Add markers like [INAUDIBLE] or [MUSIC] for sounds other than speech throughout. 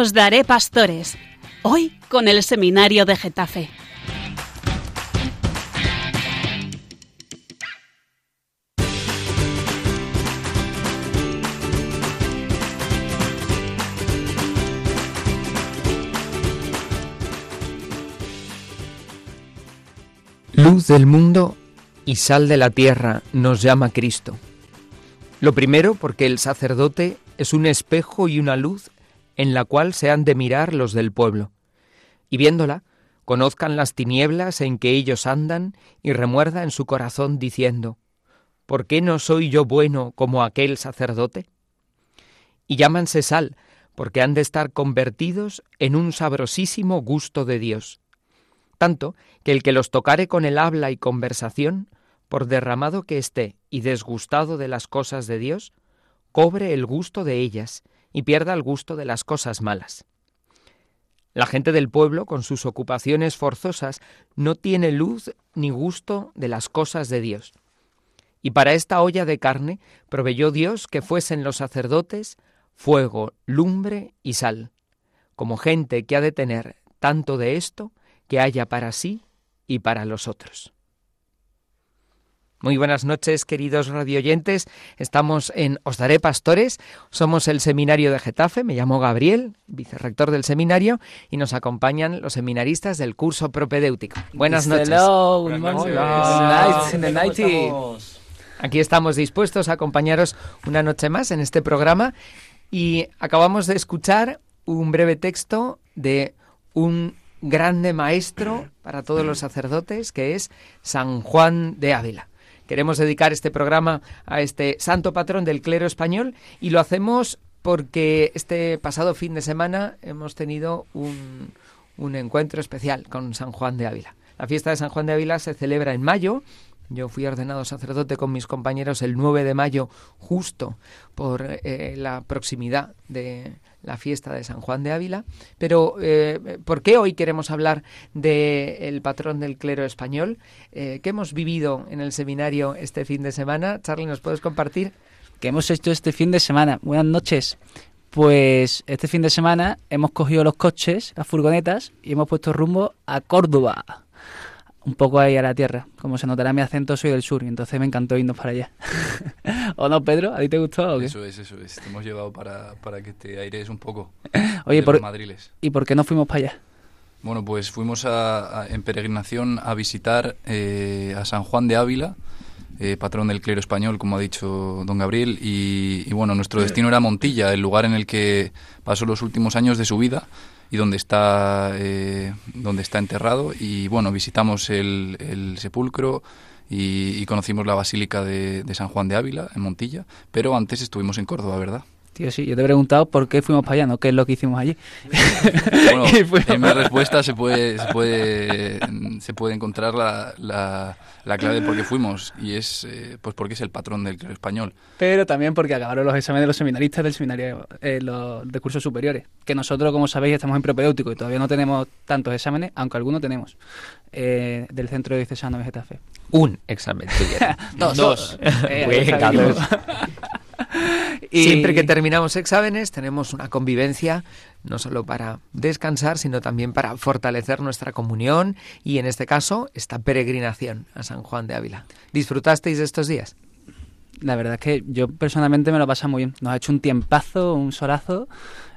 Os daré pastores. Hoy con el Seminario de Getafe. Luz del mundo y sal de la tierra nos llama Cristo. Lo primero porque el sacerdote es un espejo y una luz en la cual se han de mirar los del pueblo, y viéndola, conozcan las tinieblas en que ellos andan y remuerda en su corazón diciendo, ¿por qué no soy yo bueno como aquel sacerdote? Y llámanse sal, porque han de estar convertidos en un sabrosísimo gusto de Dios tanto que el que los tocare con el habla y conversación, por derramado que esté y desgustado de las cosas de Dios, cobre el gusto de ellas y pierda el gusto de las cosas malas. La gente del pueblo, con sus ocupaciones forzosas, no tiene luz ni gusto de las cosas de Dios. Y para esta olla de carne proveyó Dios que fuesen los sacerdotes fuego, lumbre y sal, como gente que ha de tener tanto de esto que haya para sí y para los otros. Muy buenas noches, queridos radioyentes. Estamos en Os Daré Pastores. Somos el Seminario de Getafe. Me llamo Gabriel, vicerrector del seminario, y nos acompañan los seminaristas del curso propedéutico. Buenas noches. Hello, Aquí estamos dispuestos a acompañaros una noche más en este programa y acabamos de escuchar un breve texto de un grande maestro para todos los sacerdotes, que es San Juan de Ávila. Queremos dedicar este programa a este santo patrón del clero español y lo hacemos porque este pasado fin de semana hemos tenido un, un encuentro especial con San Juan de Ávila. La fiesta de San Juan de Ávila se celebra en mayo, yo fui ordenado sacerdote con mis compañeros el 9 de mayo, justo por eh, la proximidad de la fiesta de San Juan de Ávila. Pero, eh, ¿por qué hoy queremos hablar del patrón del clero español? Eh, ¿Qué hemos vivido en el seminario este fin de semana? Charlie, ¿nos puedes compartir? ¿Qué hemos hecho este fin de semana? Buenas noches. Pues este fin de semana hemos cogido los coches, las furgonetas, y hemos puesto rumbo a Córdoba un poco ahí a la tierra. Como se notará mi acento, soy del sur y entonces me encantó irnos para allá. [LAUGHS] ¿O no, Pedro? ¿A ti te gustó o qué? Eso es, eso es. Te hemos llevado para, para que te airees un poco. [LAUGHS] Oye, por, ¿y por qué no fuimos para allá? Bueno, pues fuimos a, en peregrinación a visitar eh, a San Juan de Ávila, eh, patrón del clero español, como ha dicho don Gabriel, y, y bueno, nuestro destino era Montilla, el lugar en el que pasó los últimos años de su vida y donde está, eh, donde está enterrado. Y bueno, visitamos el, el sepulcro y, conocimos la Basílica de, de San Juan de Ávila, en Montilla, pero antes estuvimos en Córdoba, ¿verdad? Tío, sí, yo te he preguntado por qué fuimos para allá, ¿no? ¿Qué es lo que hicimos allí? [LAUGHS] Bueno, [LAUGHS] en mi respuesta se puede, se puede, se puede encontrar la, la, la clave de por qué fuimos, y es eh, pues porque es el patrón del clero español. Pero también porque acabaron los exámenes de los seminaristas del seminario, eh, los de cursos superiores, que nosotros, como sabéis, estamos en propedéutico y todavía no tenemos tantos exámenes, aunque algunos tenemos, eh, del Centro de Diocesano de Getafe. Un examen. [LAUGHS] dos. dos. Venga, dos. [LAUGHS] Y... Siempre que terminamos exámenes tenemos una convivencia, no solo para descansar, sino también para fortalecer nuestra comunión y en este caso esta peregrinación a San Juan de Ávila. ¿Disfrutasteis de estos días? La verdad es que yo personalmente me lo paso muy bien. Nos ha hecho un tiempazo, un solazo.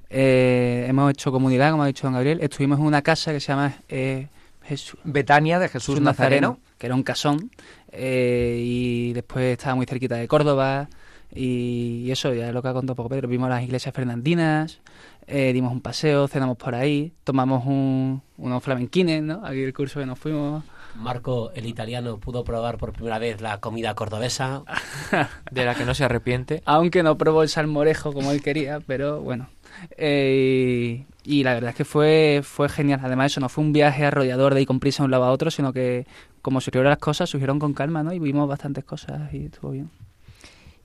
Eh, hemos hecho comunidad, como ha dicho don Gabriel. Estuvimos en una casa que se llama eh, Jesús, Betania de Jesús, Jesús Nazareno, Nazareno, que era un casón. Eh, y después estaba muy cerquita de Córdoba. Y, eso, ya es lo que ha contado poco Pedro. Vimos las iglesias fernandinas, eh, dimos un paseo, cenamos por ahí, tomamos un, unos flamenquines, ¿no? Aquí el curso que nos fuimos. Marco, el italiano, pudo probar por primera vez la comida cordobesa. [LAUGHS] de la que no se arrepiente. Aunque no probó el salmorejo como él quería, pero bueno. Eh, y la verdad es que fue, fue genial. Además, eso no fue un viaje arrollador de ir con prisa de un lado a otro, sino que como surgieron las cosas, surgieron con calma, ¿no? Y vimos bastantes cosas y estuvo bien.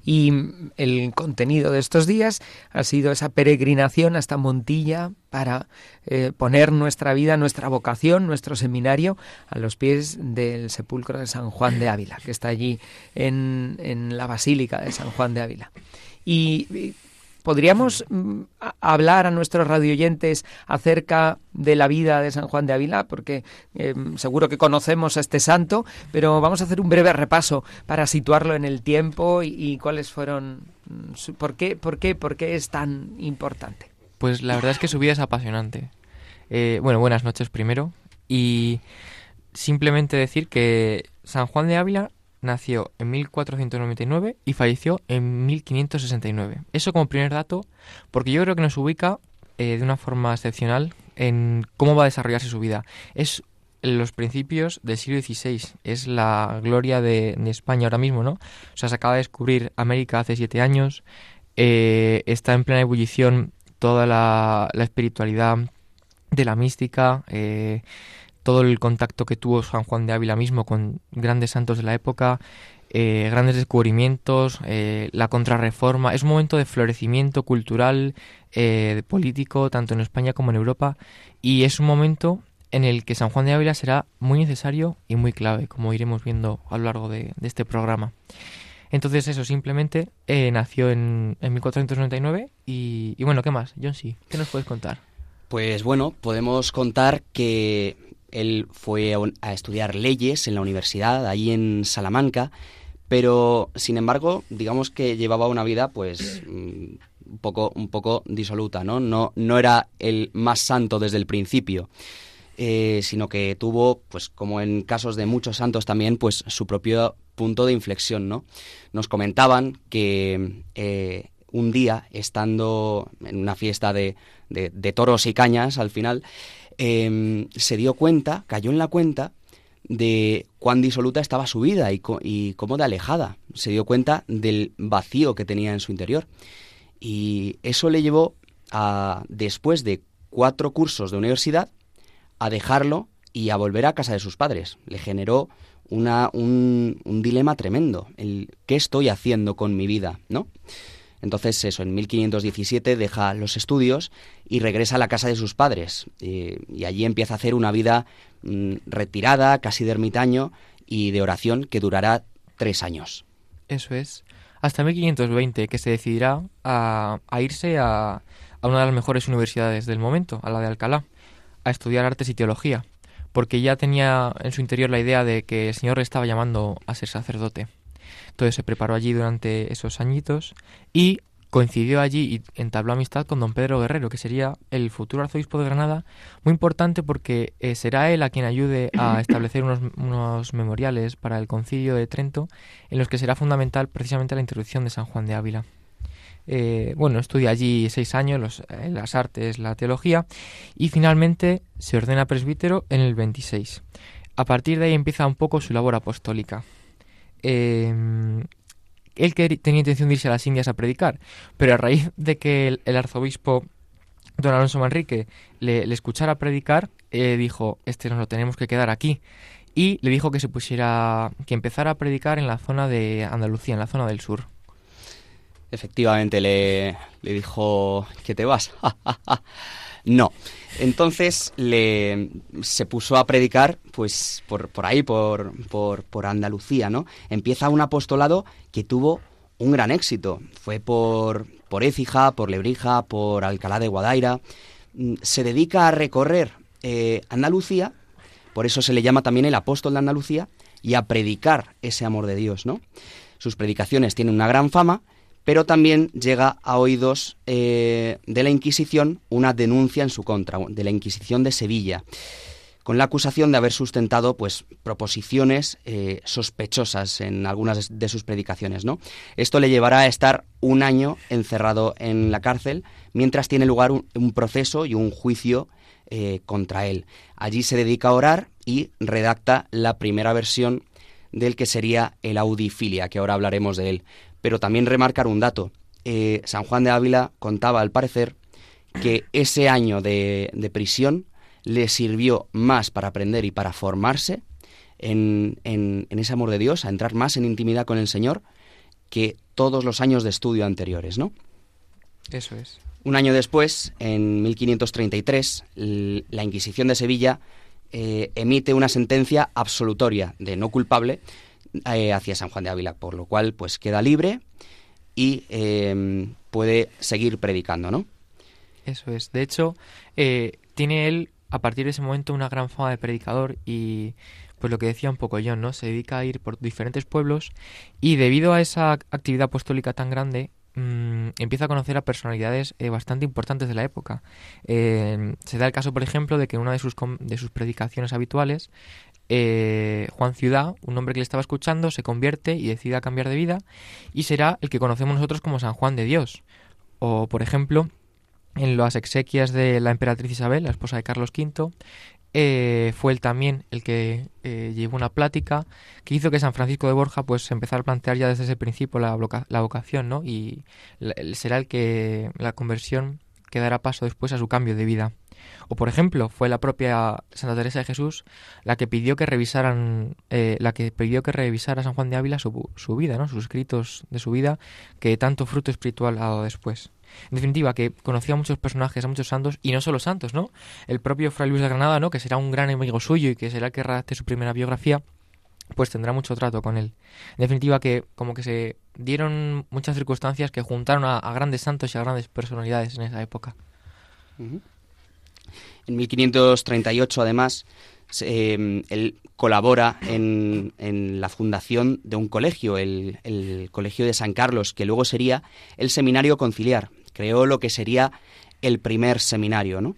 Y el contenido de estos días ha sido esa peregrinación hasta Montilla para eh, poner nuestra vida, nuestra vocación, nuestro seminario a los pies del sepulcro de San Juan de Ávila, que está allí en, en la Basílica de San Juan de Ávila. ¿Podríamos mm, hablar a nuestros radioyentes acerca de la vida de San Juan de Ávila? Porque eh, seguro que conocemos a este santo, pero vamos a hacer un breve repaso para situarlo en el tiempo y, y cuáles fueron... mm, su- ¿Por qué, por, qué, ¿Por qué es tan importante? Pues la verdad es que su vida es apasionante. Eh, bueno, buenas noches primero. Y simplemente decir que San Juan de Ávila nació en 1499 y falleció en 1569. Eso como primer dato, porque yo creo que nos ubica eh, de una forma excepcional en cómo va a desarrollarse su vida. Es los principios del siglo XVI, es la gloria de, España ahora mismo, ¿no? O sea, se acaba de descubrir América hace siete años, eh, está en plena ebullición toda la, la espiritualidad de la mística, eh, todo el contacto que tuvo San Juan de Ávila mismo con grandes santos de la época, eh, grandes descubrimientos, eh, la contrarreforma. Es un momento de florecimiento cultural, eh, político, tanto en España como en Europa, y es un momento en el que San Juan de Ávila será muy necesario y muy clave, como iremos viendo a lo largo de, este programa. Entonces eso, simplemente nació en, en 1499 y, y bueno, ¿qué más? John, sí, ¿qué nos puedes contar? Pues bueno, podemos contar que él fue a estudiar leyes en la universidad, ahí en Salamanca, pero sin embargo, digamos que llevaba una vida pues mm, un poco, un poco disoluta, ¿no? No, no era el más santo desde el principio. eh, sino que tuvo, pues como en casos de muchos santos también, pues su propio punto de inflexión, ¿no? Nos comentaban que eh, un día, estando en una fiesta de- de toros y cañas al final, eh, se dio cuenta, cayó en la cuenta de cuán disoluta estaba su vida y cómo de alejada. Se dio cuenta del vacío que tenía en su interior. Y eso le llevó a, después de cuatro cursos de universidad, a dejarlo y a volver a casa de sus padres. Le generó una, un, un dilema tremendo. El, ¿Qué estoy haciendo con mi vida? ¿No? Entonces, eso, en 1517 deja los estudios y regresa a la casa de sus padres. y allí empieza a hacer una vida mm, retirada, casi de ermitaño, y de oración que durará tres años. Eso es. Hasta 1520, que se decidirá a, a irse a, a una de las mejores universidades del momento, a la de Alcalá, a estudiar artes y teología, porque ya tenía en su interior la idea de que el Señor le estaba llamando a ser sacerdote. Entonces se preparó allí durante esos añitos y coincidió allí y entabló amistad con don Pedro Guerrero, que sería el futuro arzobispo de Granada, muy importante porque eh, será él a quien ayude a [COUGHS] establecer unos, unos memoriales para el concilio de Trento, en los que será fundamental precisamente la introducción de San Juan de Ávila. Eh, bueno, estudia allí seis años los, eh, las artes, la teología, y finalmente se ordena presbítero en el 26. A partir de ahí empieza un poco su labor apostólica. Eh, él tenía intención de irse a las Indias a predicar, pero a raíz de que el, arzobispo don Alonso Manrique le, le escuchara predicar, eh, dijo, este nos lo tenemos que quedar aquí. Y le dijo que se pusiera, que empezara a predicar en la zona de Andalucía, en la zona del sur. Efectivamente, le, le dijo que te vas. [LAUGHS] no. Entonces le, se puso a predicar pues por, por ahí, por, por, por Andalucía, ¿no? Empieza un apostolado que tuvo un gran éxito. Fue por, por Écija, por Lebrija, por Alcalá de Guadaira. Mm, Se dedica a recorrer eh, Andalucía, por eso se le llama también el apóstol de Andalucía, y a predicar ese amor de Dios, ¿no? Sus predicaciones tienen una gran fama, pero también llega a oídos eh, de la Inquisición una denuncia en su contra, de la Inquisición de Sevilla, con la acusación de haber sustentado pues proposiciones eh, sospechosas en algunas de sus predicaciones, ¿no? Esto le llevará a estar un año encerrado en la cárcel mientras tiene lugar un, proceso y un juicio eh, contra él. Allí se dedica a orar y redacta la primera versión del que sería el Audifilia, que ahora hablaremos de él. Pero también remarcar un dato. Eh, San Juan de Ávila contaba, al parecer, que ese año de, de prisión le sirvió más para aprender y para formarse en, en, en, ese amor de Dios, a entrar más en intimidad con el Señor, que todos los años de estudio anteriores, ¿no? Eso es. Un año después, en 1533, la Inquisición de Sevilla eh, emite una sentencia absolutoria de no culpable eh, hacia San Juan de Ávila, por lo cual pues queda libre y eh, puede seguir predicando, ¿no? Eso es. De hecho, eh, tiene él a partir de ese momento una gran fama de predicador y pues lo que decía un poco John, ¿no? Se dedica a ir por diferentes pueblos y debido a esa actividad apostólica tan grande mm, empieza a conocer a personalidades eh, bastante importantes de la época. Se da el caso, por ejemplo, de que una de sus, de sus predicaciones habituales eh, Juan Ciudad, un hombre que le estaba escuchando, se convierte y decide cambiar de vida y será el que conocemos nosotros como San Juan de Dios. O, por ejemplo, en las exequias de la emperatriz Isabel, la esposa de Carlos V, eh, fue él también el que eh, llevó una plática que hizo que San Francisco de Borja pues empezara a plantear ya desde ese principio la, la vocación, ¿no? Y será el que la conversión que dará paso después a su cambio de vida. O por ejemplo, fue la propia Santa Teresa de Jesús la que pidió que revisaran, eh, la que pidió que revisara San Juan de Ávila su, su vida, ¿no? Sus escritos de su vida, que tanto fruto espiritual ha dado después. En definitiva, que conocía a muchos personajes, a muchos santos, y no solo santos, ¿no? El propio Fray Luis de Granada, ¿no? Que será un gran amigo suyo y que será el que redacte su primera biografía, pues tendrá mucho trato con él. En definitiva, que como que se dieron muchas circunstancias que juntaron a, grandes santos y a grandes personalidades en esa época. En 1538, además, eh, él colabora en, la fundación de un colegio, el, Colegio de San Carlos, que luego sería el Seminario Conciliar. Creó lo que sería el primer seminario, ¿no?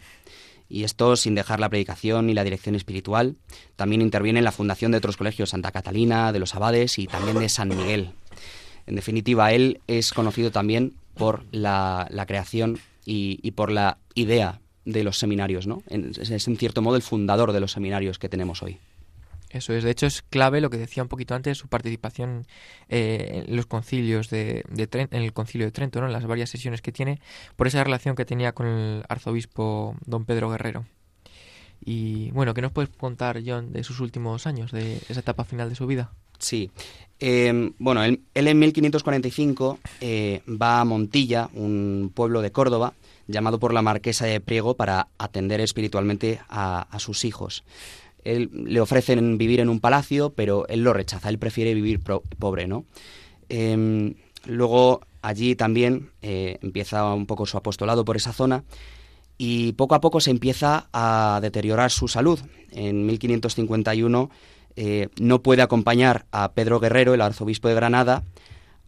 Y esto sin dejar la predicación y la dirección espiritual. También interviene en la fundación de otros colegios, Santa Catalina, de los Abades y también de San Miguel. En definitiva, él es conocido también por la, creación y por la idea de los seminarios, ¿no? Es, es, en cierto modo el fundador de los seminarios que tenemos hoy. Eso es, de hecho es clave lo que decía un poquito antes, su participación eh, en los concilios de, de Tren- en el concilio de Trento, ¿no? en las varias sesiones que tiene, por esa relación que tenía con el arzobispo don Pedro Guerrero. Y bueno, ¿qué nos puedes contar, John, de sus últimos años, de esa etapa final de su vida? Sí. Eh, bueno, él, él en 1545 eh, va a Montilla, un pueblo de Córdoba, llamado por la marquesa de Priego para atender espiritualmente a, sus hijos. Él, le ofrecen vivir en un palacio, pero él lo rechaza, él prefiere vivir pro- pobre, ¿no? Eh, luego allí también eh, empieza un poco su apostolado por esa zona y poco a poco se empieza a deteriorar su salud. En 1551 eh, no puede acompañar a Pedro Guerrero, el arzobispo de Granada,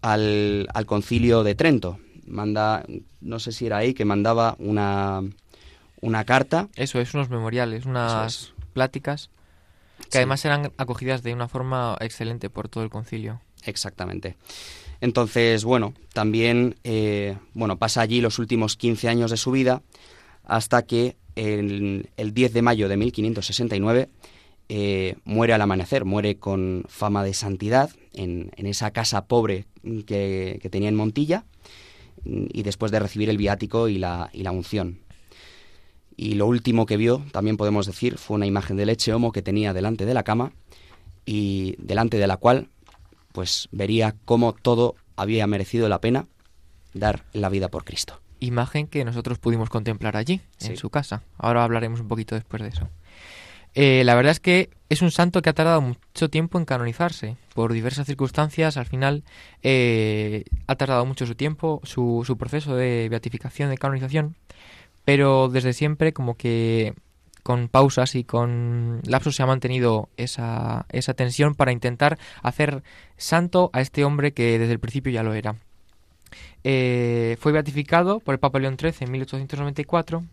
al, al concilio de Trento. Manda, no sé si era ahí, que mandaba una, una carta. Eso es, unos memoriales, unas pláticas que Sí. además eran acogidas de una forma excelente por todo el concilio. Exactamente. Entonces, bueno, también eh, bueno, pasa allí los últimos 15 años de su vida hasta que el, el 10 de mayo de 1569 eh, muere al amanecer, muere con fama de santidad en, en esa casa pobre que, que tenía en Montilla y después de recibir el viático y la, y la unción. Y lo último que vio, también podemos decir, fue una imagen de leche homo que tenía delante de la cama y delante de la cual pues vería cómo todo había merecido la pena dar la vida por Cristo. Imagen que nosotros pudimos contemplar allí, en su casa. Ahora hablaremos un poquito después de eso. Eh, la verdad es que es un santo que ha tardado mucho tiempo en canonizarse. Por diversas circunstancias, al final eh, ha tardado mucho su tiempo, su, su proceso de beatificación, de canonización. Pero desde siempre, como que con pausas y con lapsos se ha mantenido esa, esa tensión para intentar hacer santo a este hombre que desde el principio ya lo era. Eh, fue beatificado por el Papa León XIII en 1894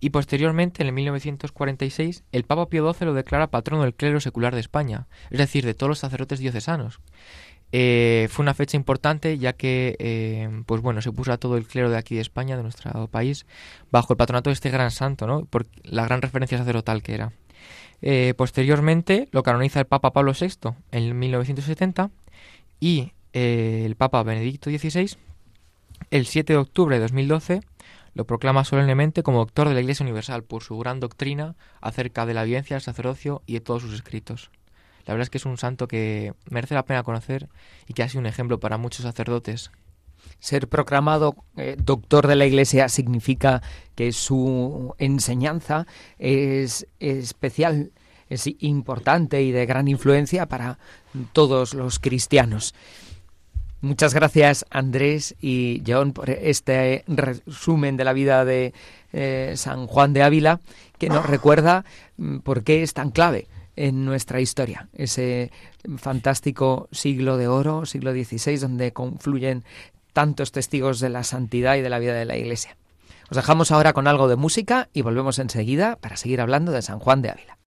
y posteriormente, en el 1946, el Papa Pío XII lo declara patrono del clero secular de España, es decir, de todos los sacerdotes diocesanos. Eh, fue una fecha importante ya que, eh, pues bueno, se puso a todo el clero de aquí de España, de nuestro país, bajo el patronato de este gran santo, ¿no? Por la gran referencia sacerdotal que era. Eh, posteriormente lo canoniza el Papa Pablo VI en 1970 y el Papa Benedicto XVI el 7 de octubre de 2012 lo proclama solemnemente como doctor de la Iglesia Universal por su gran doctrina acerca de la vivencia del sacerdocio y de todos sus escritos. La verdad es que es un santo que merece la pena conocer y que ha sido un ejemplo para muchos sacerdotes. Ser proclamado eh, doctor de la Iglesia significa que su enseñanza es especial, es importante y de gran influencia para todos los cristianos. Muchas gracias Andrés y John por este resumen de la vida de eh, San Juan de Ávila que nos recuerda mm, por qué es tan clave en nuestra historia, ese fantástico siglo de oro, siglo XVI, donde confluyen tantos testigos de la santidad y de la vida de la Iglesia. Os dejamos ahora con algo de música y volvemos enseguida para seguir hablando de San Juan de Ávila.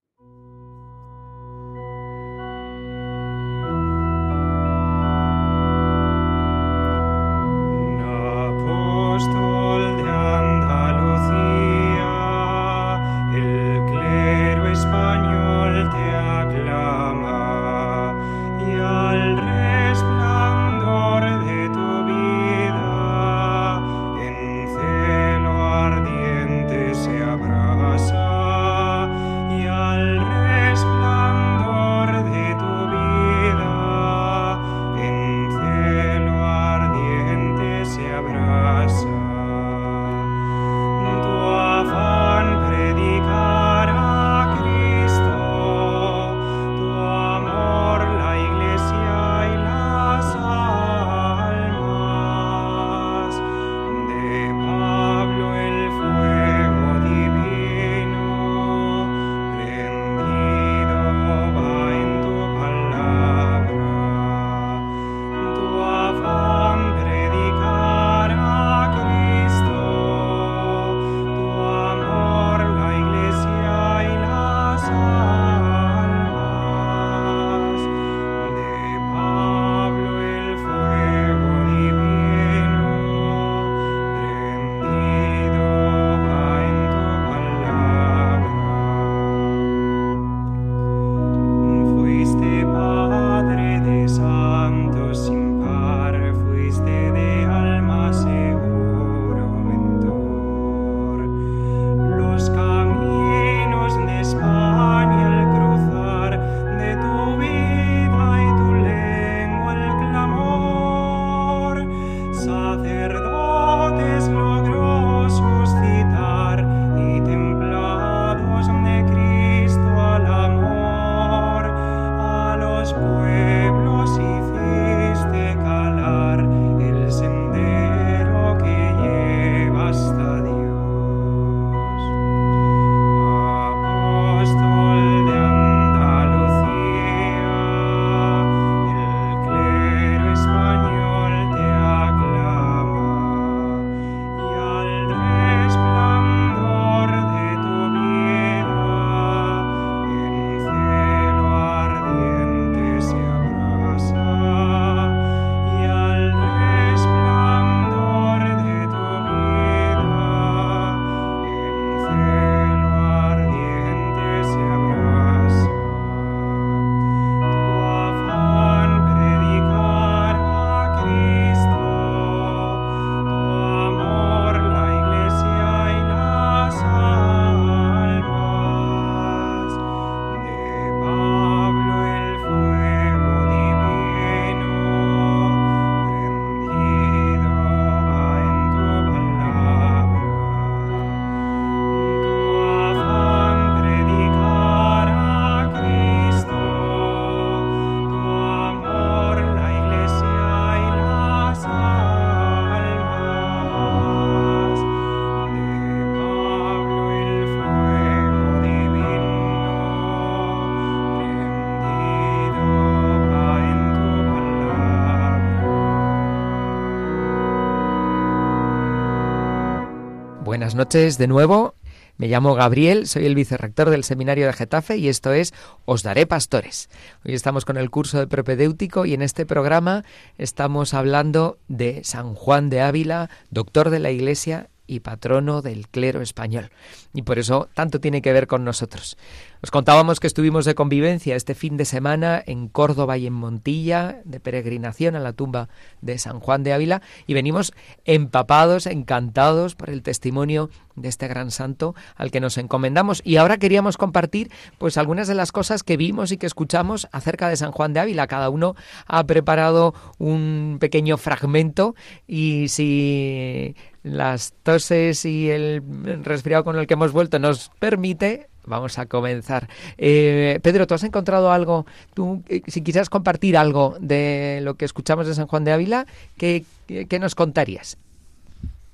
Buenas noches de nuevo. Me llamo Gabriel, soy el vicerrector del Seminario de Getafe y esto es Os Daré Pastores. Hoy estamos con el curso de propedéutico y en este programa estamos hablando de San Juan de Ávila, doctor de la Iglesia y patrono del clero español. Y por eso tanto tiene que ver con nosotros. Os contábamos que estuvimos de convivencia este fin de semana en Córdoba y en Montilla, de peregrinación a la tumba de San Juan de Ávila, y venimos empapados, encantados por el testimonio de este gran santo al que nos encomendamos. Y ahora queríamos compartir pues algunas de las cosas que vimos y que escuchamos acerca de San Juan de Ávila. Cada uno ha preparado un pequeño fragmento y si las toses y el resfriado con el que hemos vuelto nos permite, vamos a comenzar. Eh, Pedro, ¿tú has encontrado algo? Tú, eh, si quisieras compartir algo de lo que escuchamos de San Juan de Ávila, ¿qué, qué nos contarías?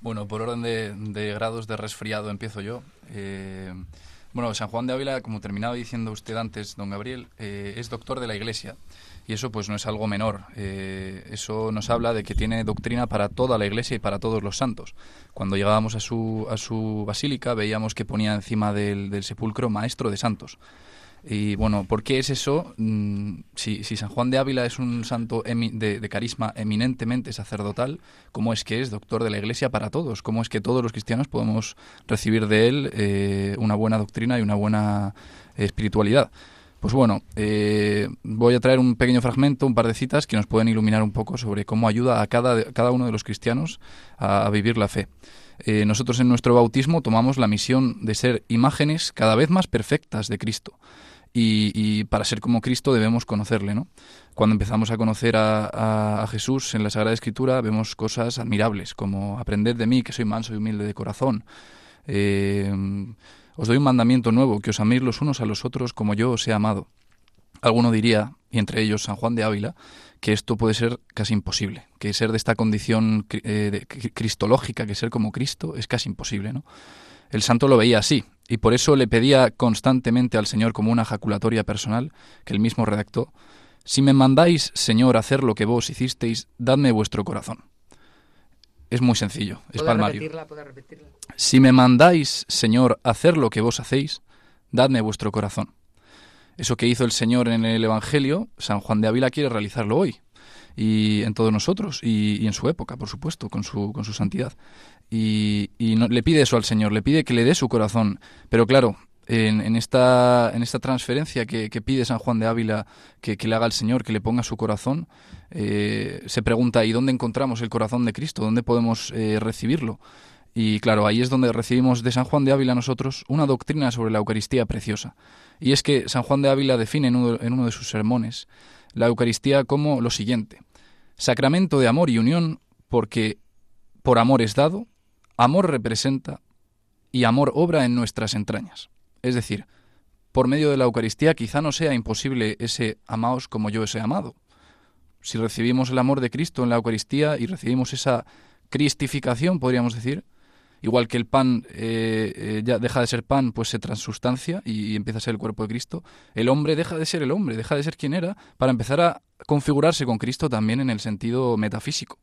Bueno, por orden de, de grados de resfriado empiezo yo. Eh, bueno, San Juan de Ávila, como terminaba diciendo usted antes, don Gabriel, eh, es doctor de la Iglesia. Y eso pues no es algo menor. Eh, eso nos habla de que tiene doctrina para toda la Iglesia y para todos los santos. Cuando llegábamos a su, a su basílica veíamos que ponía encima del, del sepulcro maestro de santos. Y bueno, ¿por qué es eso? Mm, si, si San Juan de Ávila es un santo emi- de, de carisma eminentemente sacerdotal, ¿cómo es que es doctor de la Iglesia para todos? ¿Cómo es que todos los cristianos podemos recibir de él eh, una buena doctrina y una buena eh, espiritualidad? Pues bueno, eh, voy a traer un pequeño fragmento, un par de citas que nos pueden iluminar un poco sobre cómo ayuda a cada, cada uno de los cristianos a, vivir la fe. Eh, nosotros en nuestro bautismo tomamos la misión de ser imágenes cada vez más perfectas de Cristo. Y, para ser como Cristo debemos conocerle, ¿no? Cuando empezamos a conocer a Jesús en la Sagrada Escritura vemos cosas admirables, como aprended de mí, que soy manso y humilde de corazón. Eh, os doy un mandamiento nuevo, que os améis los unos a los otros como yo os he amado. Alguno diría, y entre ellos San Juan de Ávila, que esto puede ser casi imposible, que ser de esta condición eh, cristológica, que ser como Cristo, es casi imposible, ¿no? El santo lo veía así, y por eso le pedía constantemente al Señor como una jaculatoria personal, que él mismo redactó, Si me mandáis, Señor, hacer lo que vos hicisteis, dadme vuestro corazón. Es muy sencillo, es ¿Puedes palmario. repetirla? ¿Puedes repetirla? Si me mandáis, Señor, hacer lo que vos hacéis, dadme vuestro corazón. Eso que hizo el Señor en el Evangelio, San Juan de Ávila quiere realizarlo hoy. Y en todos nosotros, y, y en su época, por supuesto, con su, con su santidad. Y, y no- le pide eso al Señor, le pide que le dé su corazón. Pero claro, en, esta, en esta transferencia que, pide San Juan de Ávila que, le haga al Señor, que le ponga su corazón, eh, se pregunta, ¿y dónde encontramos el corazón de Cristo? ¿Dónde podemos eh, recibirlo? Y claro, ahí es donde recibimos de San Juan de Ávila nosotros una doctrina sobre la Eucaristía preciosa. Y es que San Juan de Ávila define en uno de sus sermones la Eucaristía como lo siguiente. Sacramento de amor y unión porque por amor es dado, amor representa y amor obra en nuestras entrañas. Es decir, por medio de la Eucaristía quizá no sea imposible ese amaos como yo os he amado. Si recibimos el amor de Cristo en la Eucaristía y recibimos esa cristificación, podríamos decir, igual que el pan eh, eh, ya deja de ser pan, pues se transustancia y, empieza a ser el cuerpo de Cristo, el hombre deja de ser el hombre, deja de ser quien era, para empezar a configurarse con Cristo también en el sentido metafísico.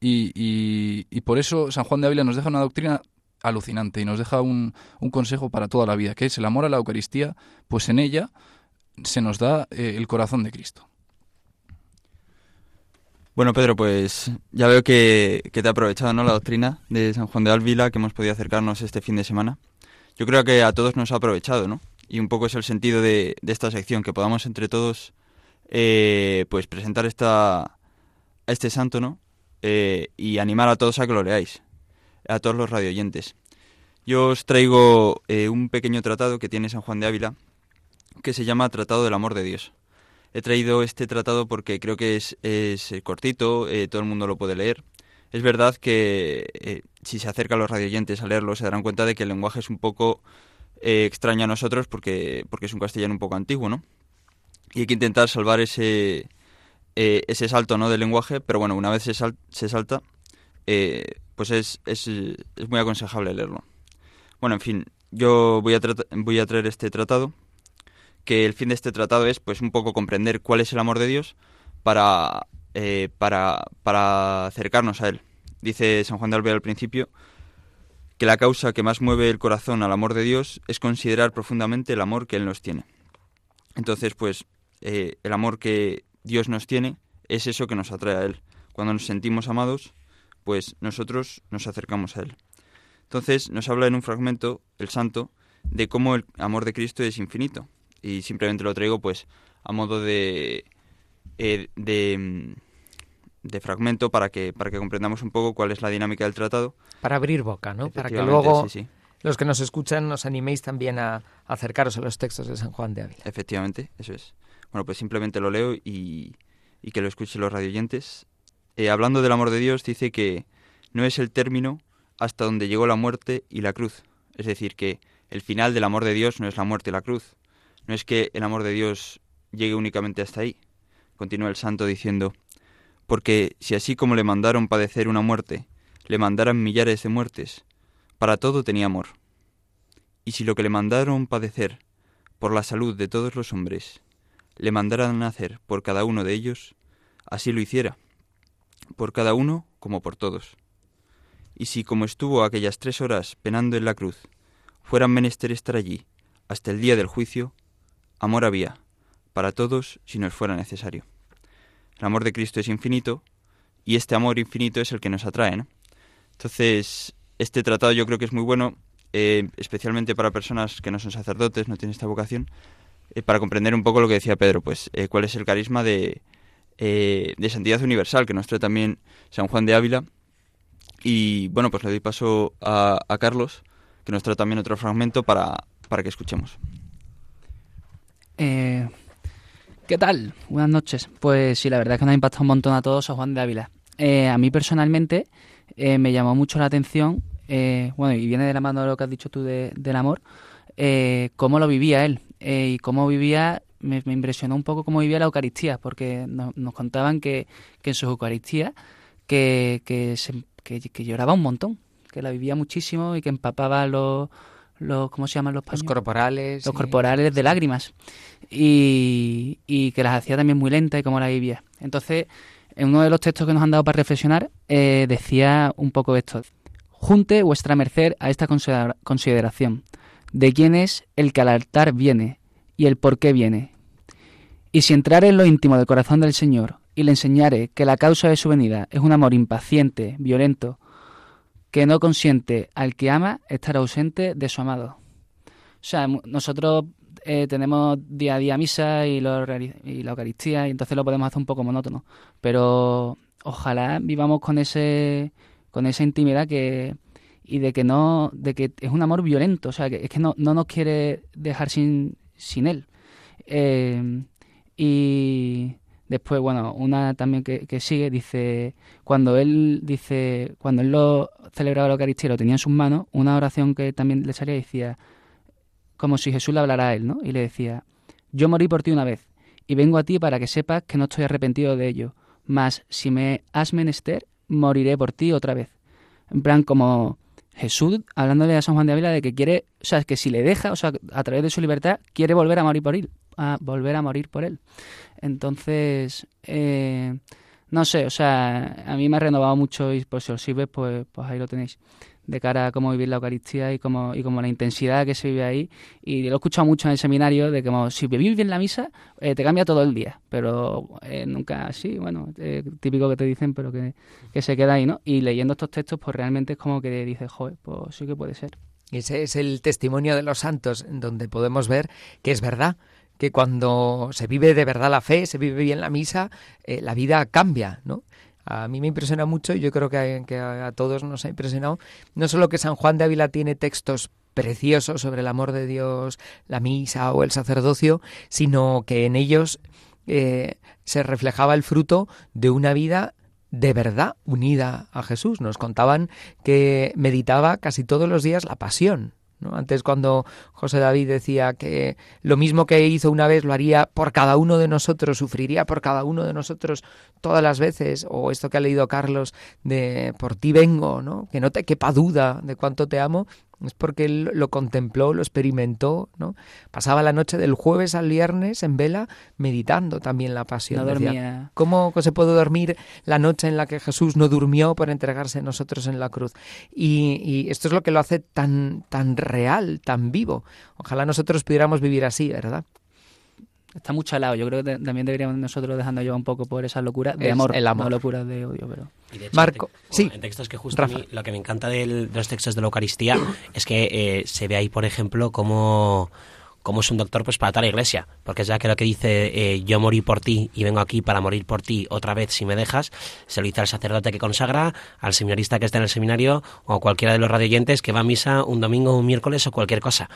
Y, y- y por eso San Juan de Ávila nos deja una doctrina alucinante y nos deja un, un consejo para toda la vida, que es el amor a la Eucaristía, pues en ella se nos da eh, el corazón de Cristo. Bueno, Pedro, pues ya veo que, que te ha aprovechado ¿no? la doctrina de San Juan de Ávila, que hemos podido acercarnos este fin de semana. Yo creo que a todos nos ha aprovechado, ¿no? Y un poco es el sentido de, de esta sección, que podamos entre todos eh, pues presentar esta, a este santo, ¿no? Eh, y animar a todos a que lo leáis, a todos los radioyentes. Yo os traigo eh, un pequeño tratado que tiene San Juan de Ávila, que se llama Tratado del Amor de Dios. He traído este tratado porque creo que es, es eh, cortito, eh, todo el mundo lo puede leer. Es verdad que eh, si se acercan los radioyentes a leerlo se darán cuenta de que el lenguaje es un poco extraño a nosotros porque, porque es un castellano un poco antiguo, ¿no? Y hay que intentar salvar ese, ese salto ¿no? del lenguaje, pero bueno, una vez se, sal- se salta, pues es, es, es muy aconsejable leerlo. Bueno, en fin, yo voy a, voy a traer este tratado que el fin de este tratado es pues un poco comprender cuál es el amor de Dios para, eh, para, para acercarnos a él. Dice San Juan de Ávila al principio que la causa que más mueve el corazón al amor de Dios es considerar profundamente el amor que Él nos tiene. Entonces, pues, eh, el amor que Dios nos tiene es eso que nos atrae a Él. Cuando nos sentimos amados, pues nosotros nos acercamos a Él. Entonces, nos habla en un fragmento el santo de cómo el amor de Cristo es infinito y simplemente lo traigo pues a modo de eh, de, mm, de fragmento para que para que comprendamos un poco cuál es la dinámica del tratado Para abrir boca, ¿no? Para que luego sí, sí. los que nos escuchan nos animéis también a acercaros a los textos de San Juan de Ávila. efectivamente eso es bueno pues simplemente lo leo y, y que lo escuchen los radioyentes Eh, hablando del amor de Dios dice que no es el término hasta donde llegó la muerte y la cruz es decir que El final del amor de Dios no es la muerte y la cruz. No es que el amor de Dios llegue únicamente hasta ahí. Continúa el santo diciendo, porque si así como le mandaron padecer una muerte, le mandaran millares de muertes, para todo tenía amor. Y si lo que le mandaron padecer por la salud de todos los hombres, le mandaran hacer por cada uno de ellos, así lo hiciera, por cada uno como por todos. Y si como estuvo aquellas tres horas penando en la cruz, fueran menester estar allí hasta el día del juicio, amor había, para todos si nos fuera necesario. El amor de Cristo es infinito y este amor infinito es el que nos atrae. Entonces, este tratado yo creo que es muy bueno, eh, especialmente para personas que no son sacerdotes, no tienen esta vocación, eh, para comprender un poco lo que decía Pedro, pues eh, cuál es el carisma de, de santidad universal que nos trae también San Juan de Ávila. Y bueno, pues le doy paso a, a Carlos, que nos trae también otro fragmento para, para que escuchemos. Eh, ¿Qué tal? Buenas noches. Pues sí, la verdad es que nos ha impactado un montón a todos a Juan de Ávila. Eh, a mí personalmente eh, me llamó mucho la atención, eh, bueno, y viene de la mano de lo que has dicho tú de- del amor, eh, cómo lo vivía él eh, y cómo vivía, me, me impresionó un poco cómo vivía la Eucaristía, porque no- nos contaban que, que en su Eucaristía que, que, se- que- que lloraba un montón, que la vivía muchísimo y que empapaba los, los ¿cómo se llaman los Los paños? corporales. los corporales de lágrimas y, y que las hacía también muy lenta y cómo la vivía. Entonces, en uno de los textos que nos han dado para reflexionar, eh, decía un poco esto. Junte vuestra merced a esta considera- consideración de quién es el que al altar viene y el por qué viene. Y si entrare en lo íntimo del corazón del Señor y le enseñare que la causa de su venida es un amor impaciente, violento, que no consiente al que ama estar ausente de su amado. O sea, nosotros eh, tenemos día a día misa y, y la Eucaristía y entonces lo podemos hacer un poco monótono. Pero ojalá vivamos con ese con esa intimidad que y de que no de que es un amor violento, o sea, que es que no, no nos quiere dejar sin sin él. Eh, y después, bueno, una también que, sigue dice cuando él dice cuando él lo celebraba la Eucaristía lo tenía en sus manos, una oración que también le salía decía como si Jesús le hablara a él, ¿no? Y le decía, yo morí por ti una vez, y vengo a ti para que sepas que no estoy arrepentido de ello, mas si me has menester, moriré por ti otra vez. En plan, como Jesús hablándole a San Juan de Ávila de que quiere, o sea, que si le deja, o sea, a través de su libertad, quiere volver a morir por él, a volver a morir por él. Entonces, eh, no sé, o sea, a mí me ha renovado mucho y pues si os sirve, pues, pues ahí lo tenéis de cara a cómo vivir la Eucaristía y cómo, y como la intensidad que se vive ahí. Y lo he escuchado mucho en el seminario de como si vivís bien la misa, eh, te cambia todo el día. Pero eh, nunca así, bueno, eh, típico que te dicen, pero que, que se queda ahí, ¿no? Y leyendo estos textos, pues realmente es como que dices, joder, pues sí que puede ser. Ese es el testimonio de los santos, donde podemos ver que es verdad, que cuando se vive de verdad la fe, se vive bien la misa, la vida cambia, ¿no? A mí me impresiona mucho y yo creo que a, que a todos nos ha impresionado no solo que San Juan de Ávila tiene textos preciosos sobre el amor de Dios, la misa o el sacerdocio, sino que en ellos eh, se reflejaba el fruto de una vida de verdad unida a Jesús. Nos contaban que meditaba casi todos los días la pasión. ¿No? Antes cuando José David decía que lo mismo que hizo una vez lo haría por cada uno de nosotros, sufriría por cada uno de nosotros todas las veces, o esto que ha leído Carlos de por ti vengo, ¿no? que no te quepa duda de cuánto te amo, es porque él lo contempló, lo experimentó, ¿no? Pasaba la noche del jueves al viernes en vela meditando también la pasión. No Decía, dormía. ¿Cómo se puede dormir la noche en la que Jesús no durmió por entregarse a nosotros en la cruz? Y, y esto es lo que lo hace tan, tan real, tan vivo. Ojalá nosotros pudiéramos vivir así, ¿verdad? Está muy chalado. Yo creo que también deberíamos nosotros dejando llevar un poco por esa locura de Es amor, el amor. no locura de odio, pero... Y de hecho, Marco, en sí. En textos que justo a mí lo que me encanta del- de los textos de la Eucaristía es que eh, se ve ahí, por ejemplo, cómo, cómo es un doctor pues para toda la iglesia. Porque ya que lo que dice eh, yo morí por ti y vengo aquí para morir por ti otra vez si me dejas, se lo dice al sacerdote que consagra, al seminarista que está en el seminario o a cualquiera de los radioyentes que va a misa un domingo, un miércoles o cualquier cosa.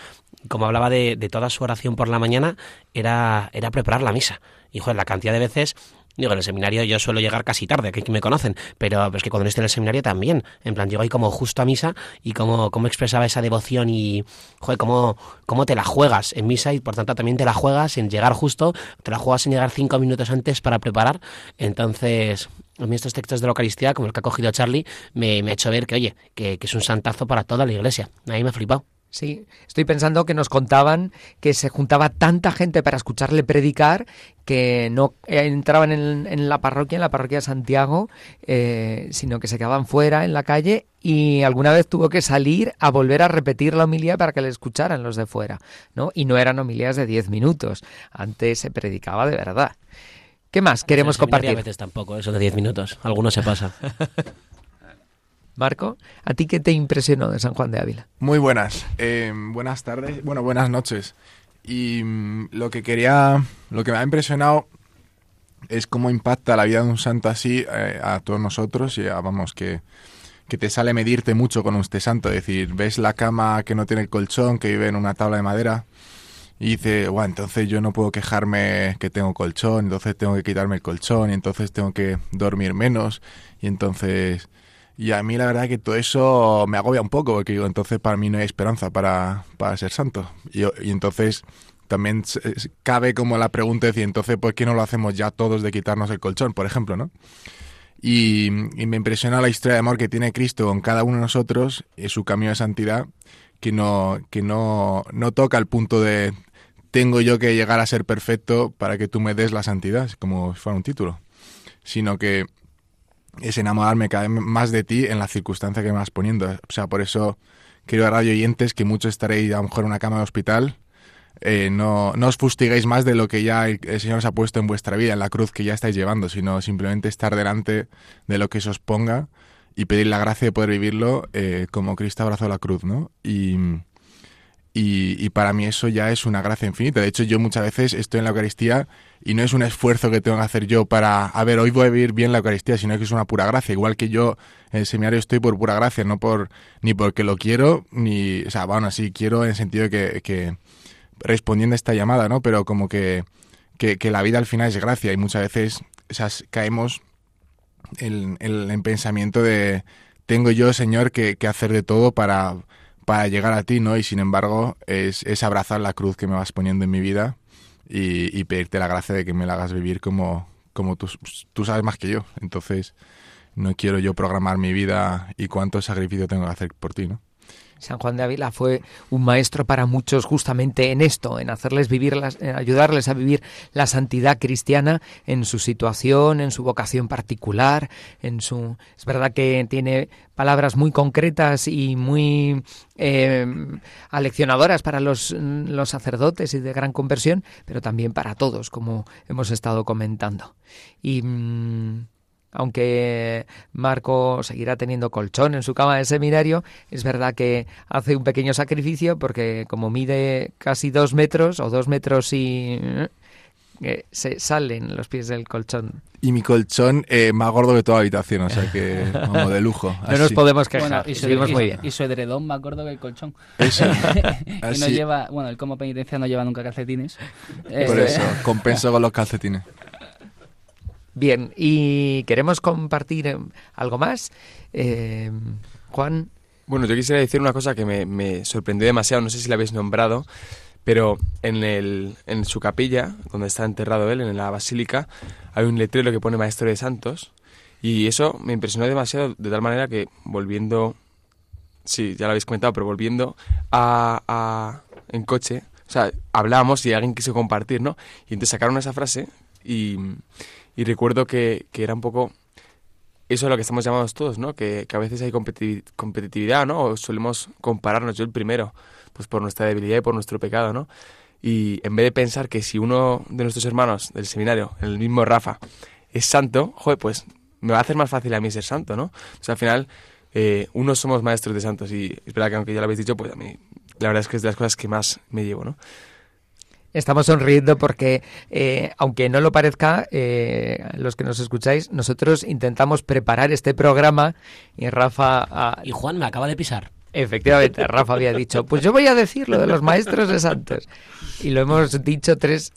Como hablaba de, de toda su oración por la mañana, era, era preparar la misa. Y joder, la cantidad de veces Digo, en el seminario yo suelo llegar casi tarde, que me conocen, pero es que cuando estoy en el seminario también. En plan, llego ahí como justo a misa y cómo, cómo expresaba esa devoción y, joder, cómo te la juegas en misa y por tanto también te la juegas en llegar justo, te la juegas en llegar cinco minutos antes para preparar. Entonces, a mí estos textos de la Eucaristía, como el que ha cogido Charlie, me, me ha hecho ver que, oye, que, que es un santazo para toda la iglesia. A mí me ha flipado. Sí, estoy pensando que nos contaban que se juntaba tanta gente para escucharle predicar que no entraban en, en la parroquia, en la parroquia de Santiago, eh, sino que se quedaban fuera en la calle y alguna vez tuvo que salir a volver a repetir la homilía para que le escucharan los de fuera, ¿no? Y no eran homilías de 10 minutos, antes se predicaba de verdad. ¿Qué más queremos compartir? A veces tampoco, eso de 10 minutos. Algunos se pasa. [LAUGHS] Marco, ¿a ti qué te impresionó de San Juan de Ávila? Muy buenas. Eh, buenas tardes. Bueno, buenas noches. Y mm, lo que quería, lo que me ha impresionado es cómo impacta la vida de un santo así eh, a todos nosotros y a, vamos, que, que te sale medirte mucho con este santo. Es decir, ves la cama que no tiene el colchón, que vive en una tabla de madera y dice, bueno, entonces yo no puedo quejarme que tengo colchón, entonces tengo que quitarme el colchón y entonces tengo que dormir menos y entonces... Y a mí la verdad que todo eso me agobia un poco, porque entonces para mí no hay esperanza para, para ser santo. Y, entonces también cabe como la pregunta de decir, entonces ¿por qué no lo hacemos ya todos de quitarnos el colchón, por ejemplo, no? Y, y me impresiona la historia de amor que tiene Cristo con cada uno de nosotros y su camino de santidad, que no, que no, no toca el punto de tengo yo que llegar a ser perfecto para que tú me des la santidad, como si fuera un título, sino que es enamorarme cada vez más de ti en la circunstancia que me vas poniendo. O sea, por eso, querido radio oyentes, que muchos estaréis a lo mejor en una cama de hospital, eh, no, no os fustiguéis más de lo que ya el, el Señor os ha puesto en vuestra vida, en la cruz que ya estáis llevando, sino simplemente estar delante de lo que se os ponga y pedir la gracia de poder vivirlo eh, como Cristo abrazó la cruz, ¿no? Y, y, y para mí eso ya es una gracia infinita. De hecho, yo muchas veces estoy en la Eucaristía y no es un esfuerzo que tengo que hacer yo para, a ver, hoy voy a vivir bien la Eucaristía, sino que es una pura gracia. Igual que yo en el seminario estoy por pura gracia, no por ni porque lo quiero, ni, o sea, bueno, así quiero en el sentido de que, que respondiendo a esta llamada, ¿no? Pero como que, que, que la vida al final es gracia y muchas veces o caemos en, en pensamiento de tengo yo, Señor, que, que hacer de todo para, para llegar a ti, ¿no? Y sin embargo, es, es abrazar la cruz que me vas poniendo en mi vida y, y pedirte la gracia de que me la hagas vivir como, como tú, tú sabes más que yo. Entonces, no quiero yo programar mi vida y cuánto sacrificio tengo que hacer por ti, ¿no? San Juan de Ávila fue un maestro para muchos justamente en esto, en hacerles vivir, las, en ayudarles a vivir la santidad cristiana en su situación, en su vocación particular, en su. Es verdad que tiene palabras muy concretas y muy eh, aleccionadoras para los, los sacerdotes y de gran conversión, pero también para todos, como hemos estado comentando. Y. Mmm, aunque Marco seguirá teniendo colchón en su cama de seminario, es verdad que hace un pequeño sacrificio porque como mide casi dos metros o dos metros y eh, se salen los pies del colchón. Y mi colchón eh, más gordo que toda la habitación, o sea que [LAUGHS] como de lujo. no nos podemos quejar, Bueno, y, su, y- muy bien. y su edredón más gordo que el colchón. Eso. [LAUGHS] y no lleva, bueno, el como penitencia no lleva nunca calcetines. Por Eh, eso, compenso con los calcetines. Bien, y queremos compartir eh, algo más. Eh, Juan, Bueno, yo quisiera decir una cosa que me, me sorprendió demasiado, no sé si la habéis nombrado, pero en, el, en su capilla, donde está enterrado él, en la basílica, hay un letrero que pone Maestro de Santos, y eso me impresionó demasiado, de tal manera que volviendo, sí, ya lo habéis comentado, pero volviendo a, a- en coche, o sea, hablábamos y alguien quiso compartir, ¿no? Y entonces sacaron esa frase y, y recuerdo que, que era un poco eso es lo que estamos llamados todos, ¿no? Que, que a veces hay competi- competitividad, ¿no? O solemos compararnos, yo el primero, pues por nuestra debilidad y por nuestro pecado, ¿no? Y en vez de pensar que si uno de nuestros hermanos del seminario, el mismo Rafa, es santo, joder, pues me va a hacer más fácil a mí ser santo, ¿no? O sea, al final, eh, unos somos maestros de santos y es verdad que aunque ya lo habéis dicho, pues a mí la verdad es que es de las cosas que más me llevo, ¿no? Estamos sonriendo porque, eh, aunque no lo parezca, eh, los que nos escucháis, nosotros intentamos preparar este programa y Rafa... ah, Y Juan me acaba de pisar. efectivamente, Rafa había dicho, pues yo voy a decir lo de los maestros de santos. Y lo hemos dicho tres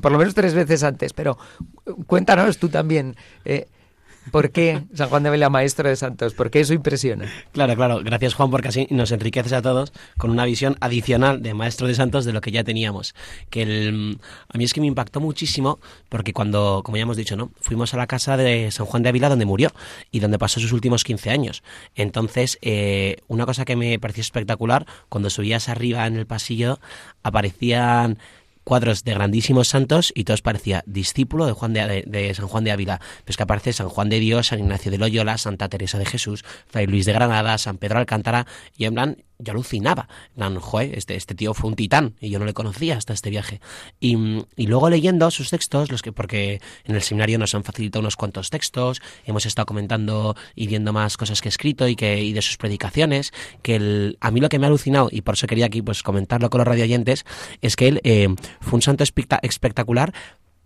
por lo menos tres veces antes, pero cuéntanos tú también. Eh, ¿Por qué San Juan de Ávila, maestro de santos? ¿Por qué eso impresiona? Claro, claro. Gracias, Juan, porque así nos enriqueces a todos con una visión adicional de maestro de santos de lo que ya teníamos. Que a mí es que me impactó muchísimo porque cuando, como ya hemos dicho, ¿no? Fuimos a la casa de San Juan de Ávila donde murió y donde pasó sus últimos 15 años. Entonces, eh, una cosa que me pareció espectacular, cuando subías arriba en el pasillo, aparecían cuadros de grandísimos santos y todos parecía discípulo de, Juan de, San Juan de Ávila. Pues que aparece San Juan de Dios, San Ignacio de Loyola, Santa Teresa de Jesús, Fray Luis de Granada, San Pedro Alcántara, y en plan, yo alucinaba. En este, este tío fue un titán y yo no le conocía hasta este viaje. Y, luego leyendo sus textos, los que, porque en el seminario nos han facilitado unos cuantos textos, hemos estado comentando y viendo más cosas que ha escrito y, que, y de sus predicaciones, que a mí lo que me ha alucinado, y por eso quería aquí pues comentarlo con los radioyentes, es que él eh, fue un santo espectacular,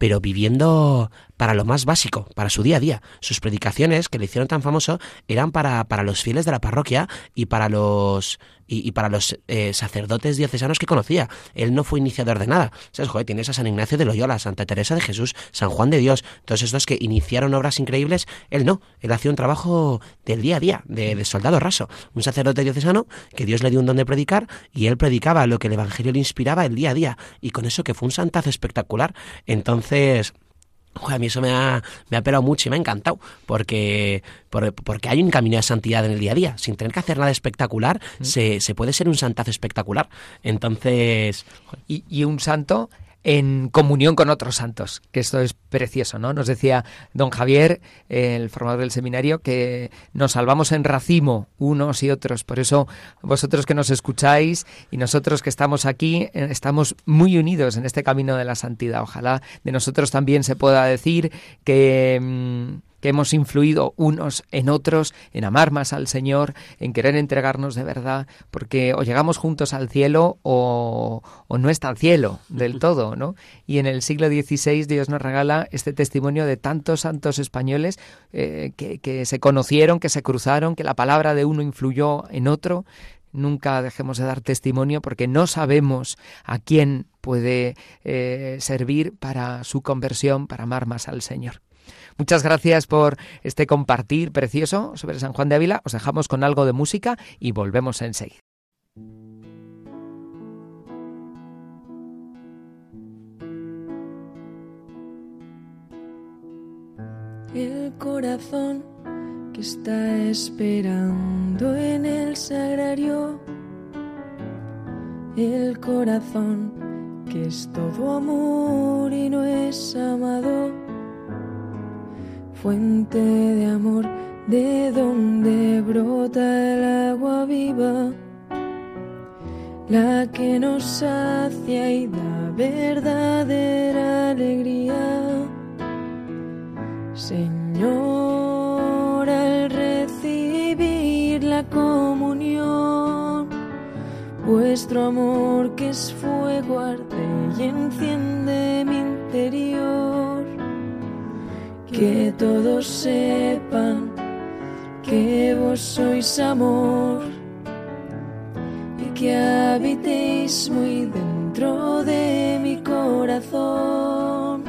pero viviendo para lo más básico, para su día a día. Sus predicaciones, que le hicieron tan famoso, eran para, para los fieles de la parroquia y para los y, para los eh, sacerdotes diocesanos que conocía. Él no fue iniciador de nada. ¿Sabes? Joder, tienes a San Ignacio de Loyola, Santa Teresa de Jesús, San Juan de Dios, todos estos que iniciaron obras increíbles, él no. Él hacía un trabajo del día a día, de, de soldado raso. Un sacerdote diocesano que Dios le dio un don de predicar y él predicaba lo que el Evangelio le inspiraba el día a día. Y con eso que fue un santazo espectacular. Entonces, a mí eso me ha, me ha pelado mucho y me ha encantado, porque, porque hay un camino de santidad en el día a día. Sin tener que hacer nada espectacular, se, se, puede ser un santazo espectacular. Entonces... Y, y un santo en comunión con otros santos, que esto es precioso, ¿no? Nos decía don Javier, el formador del seminario, que nos salvamos en racimo unos y otros. Por eso vosotros que nos escucháis y nosotros que estamos aquí, eh, estamos muy unidos en este camino de la santidad. Ojalá de nosotros también se pueda decir que... Mm, que hemos influido unos en otros, en amar más al Señor, en querer entregarnos de verdad, porque o llegamos juntos al cielo o, no está al cielo del [LAUGHS] todo, ¿no? Y en el siglo XVI Dios nos regala este testimonio de tantos santos españoles eh, que, que se conocieron, que se cruzaron, que la palabra de uno influyó en otro, nunca dejemos de dar testimonio porque no sabemos a quién puede eh, servir para su conversión, para amar más al Señor. Muchas gracias por este compartir precioso sobre San Juan de Ávila. Os dejamos con algo de música y volvemos enseguida. El corazón que está esperando en el sagrario, el corazón que es todo amor y no es amado fuente de amor de donde brota el agua viva, la que nos sacia y da verdadera alegría. Señor, al recibir la comunión, vuestro amor que es fuego arde y enciende mi interior que todos sepan que vos sois amor y que habitéis muy dentro de mi corazón.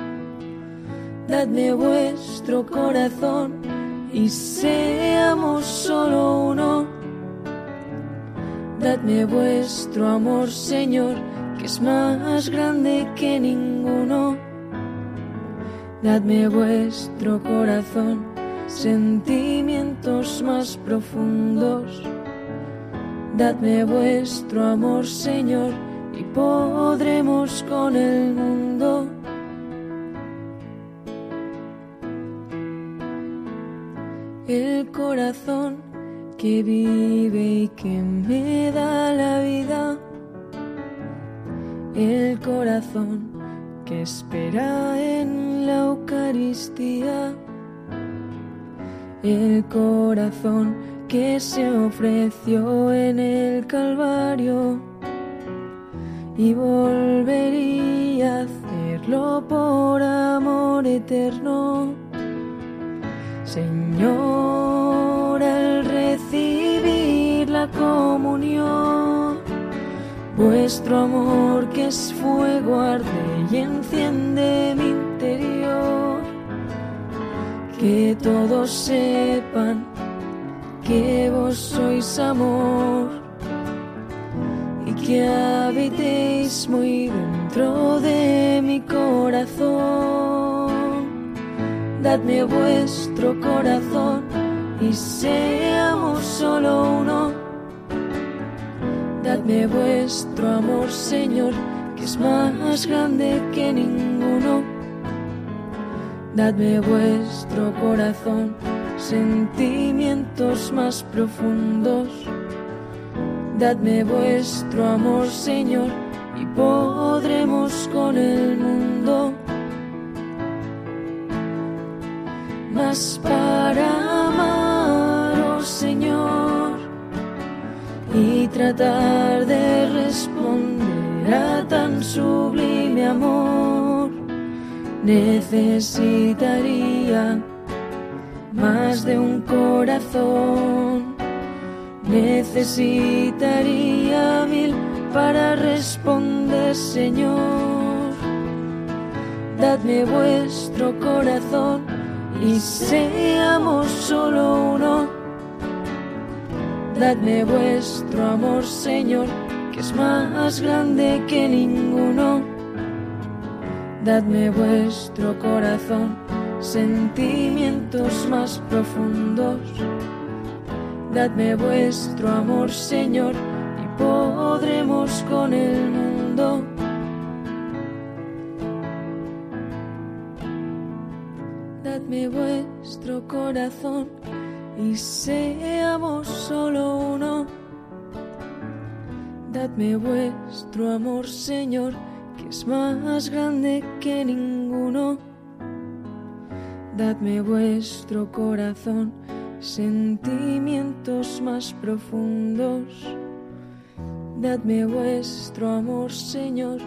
Dadme vuestro corazón y seamos solo uno. Dadme vuestro amor, Señor, que es más grande que ninguno Dadme vuestro corazón, sentimientos más profundos. Dadme vuestro amor, Señor, y podremos con el mundo. El corazón que vive y que me da la vida. El corazón espera en la Eucaristía, el corazón que se ofreció en el Calvario y volvería a hacerlo por amor eterno. Señor, al recibir la comunión, Vuestro amor que es fuego arde y enciende mi interior. Que todos sepan que vos sois amor y que habitéis muy dentro de mi corazón. Dadme vuestro corazón y seamos solo uno. Dadme vuestro amor, Señor, que es más grande que ninguno. Dadme vuestro corazón, sentimientos más profundos. Dadme vuestro amor, Señor, y podremos con el mundo. Mas tratar de responder a tan sublime amor, necesitaría más de un corazón. Necesitaría mil para responder, Señor. Dadme vuestro corazón y seamos solo uno. Dadme vuestro amor, Señor, que es más grande que ninguno. Dadme vuestro corazón, sentimientos más profundos. Dadme vuestro amor, Señor, y podremos con el mundo. Dadme vuestro corazón y seamos solo uno. Dadme vuestro amor, Señor, que es más grande que ninguno. Dadme vuestro corazón, sentimientos más profundos. Dadme vuestro amor, Señor,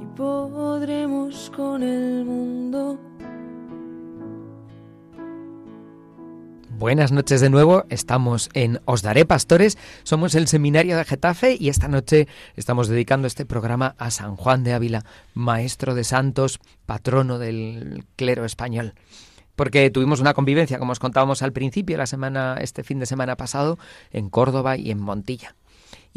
y podremos con el mundo. Buenas noches de nuevo, estamos en Os Daré Pastores, somos el Seminario de Getafe y esta noche estamos dedicando este programa a San Juan de Ávila, maestro de santos, patrono del clero español. Porque tuvimos una convivencia, como os contábamos al principio, la semana, este fin de semana pasado, en Córdoba y en Montilla.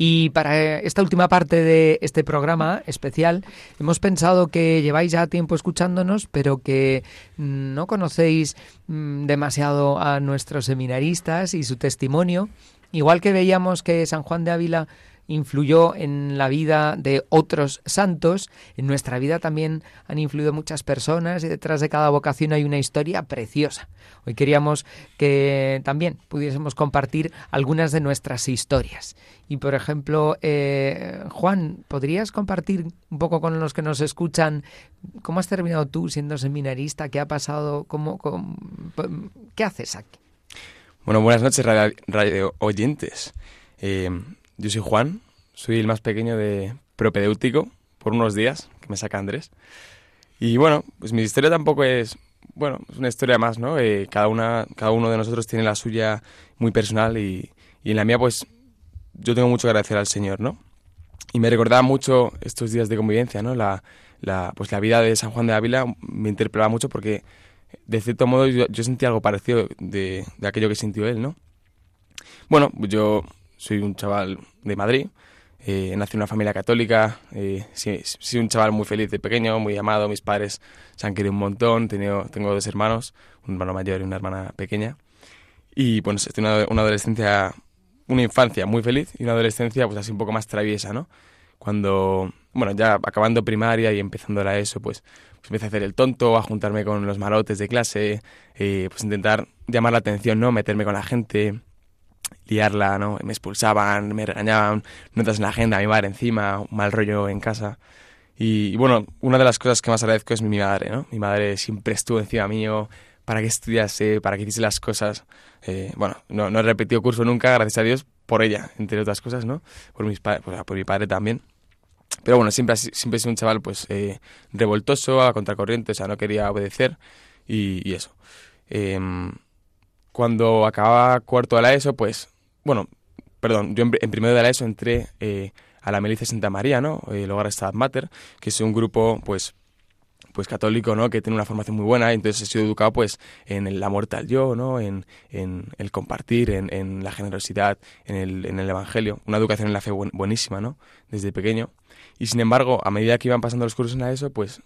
Y para esta última parte de este programa especial, hemos pensado que lleváis ya tiempo escuchándonos, pero que no conocéis mm, demasiado a nuestros seminaristas y su testimonio. Igual que veíamos que San Juan de Ávila influyó en la vida de otros santos, en nuestra vida también han influido muchas personas y detrás de cada vocación hay una historia preciosa. Hoy queríamos que también pudiésemos compartir algunas de nuestras historias. Y por ejemplo, eh, Juan, ¿podrías compartir un poco con los que nos escuchan cómo has terminado tú siendo seminarista? ¿Qué ha pasado? ¿Cómo, qué haces aquí? Bueno, buenas noches, radio, radio oyentes. Eh, yo soy Juan, soy el más pequeño de propedéutico por unos días, que me saca Andrés. Y bueno, pues mi historia tampoco es, bueno, es una historia más, ¿no? Eh, cada, una, cada uno de nosotros tiene la suya muy personal y, y en la mía pues yo tengo mucho que agradecer al Señor, ¿no? Y me recordaba mucho estos días de convivencia, ¿no? La, la, pues la vida de San Juan de Ávila me interpelaba mucho porque de cierto modo yo, yo sentí algo parecido de, de aquello que sintió él, ¿no? Bueno, yo soy un chaval de Madrid, eh, nací en una familia católica, eh, soy un chaval muy feliz de pequeño, muy amado, mis padres se han querido un montón, tengo, tengo dos hermanos, un hermano mayor y una hermana pequeña. Y bueno, he tenido una, una adolescencia, una infancia muy feliz y una adolescencia pues así un poco más traviesa, ¿no? Cuando, bueno, ya acabando primaria y empezando la ESO, pues, pues empecé a hacer el tonto, a juntarme con los malotes de clase, eh, pues intentar llamar la atención, ¿no? Meterme con la gente, liarla, ¿no? Me expulsaban, me regañaban, notas en la agenda, mi madre encima, un mal rollo en casa. Y, y, bueno, una de las cosas que más agradezco es mi madre, ¿no? Mi madre siempre estuvo encima mío para que estudiase, para que hiciese las cosas. Eh, bueno, no, no, he repetido curso nunca, gracias a Dios, por ella, entre otras cosas, ¿no? Por, mis por, por mi padre también. Pero bueno, siempre, siempre he sido un chaval, pues, eh, revoltoso, a contracorriente, o sea, no quería obedecer y, y eso. Eh, cuando acababa cuarto de la ESO, pues, bueno, perdón, yo en, en primero de la ESO entré eh, a la Milicia Santa María, ¿no? El Hogar Stabat Mater, que es un grupo, pues, pues católico, ¿no? Que tiene una formación muy buena, entonces he sido educado, pues, en la muerte al yo, ¿no? En, en el compartir, en, en, la generosidad, en el, en el Evangelio. Una educación en la fe buenísima, ¿no? Desde pequeño. Y sin embargo, a medida que iban pasando los cursos en la ESO, pues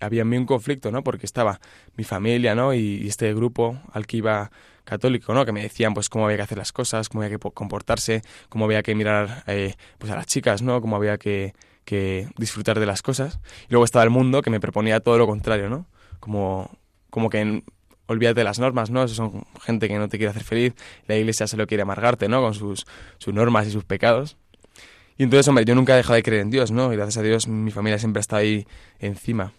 había en mí un conflicto, ¿no? Porque estaba mi familia, ¿no? Y, y, este grupo al que iba católico, ¿no? Que me decían, pues, cómo había que hacer las cosas, cómo había que comportarse, cómo había que mirar, eh, pues, a las chicas, ¿no? Cómo había que, que disfrutar de las cosas. Y luego estaba el mundo que me proponía todo lo contrario, ¿no? Como, como que olvídate de las normas, ¿no? son gente que no te quiere hacer feliz, la iglesia se lo quiere amargarte, ¿no? Con sus, sus normas y sus pecados. Y entonces, hombre, yo nunca he dejado de creer en Dios, ¿no? Y gracias a Dios mi familia siempre está ahí encima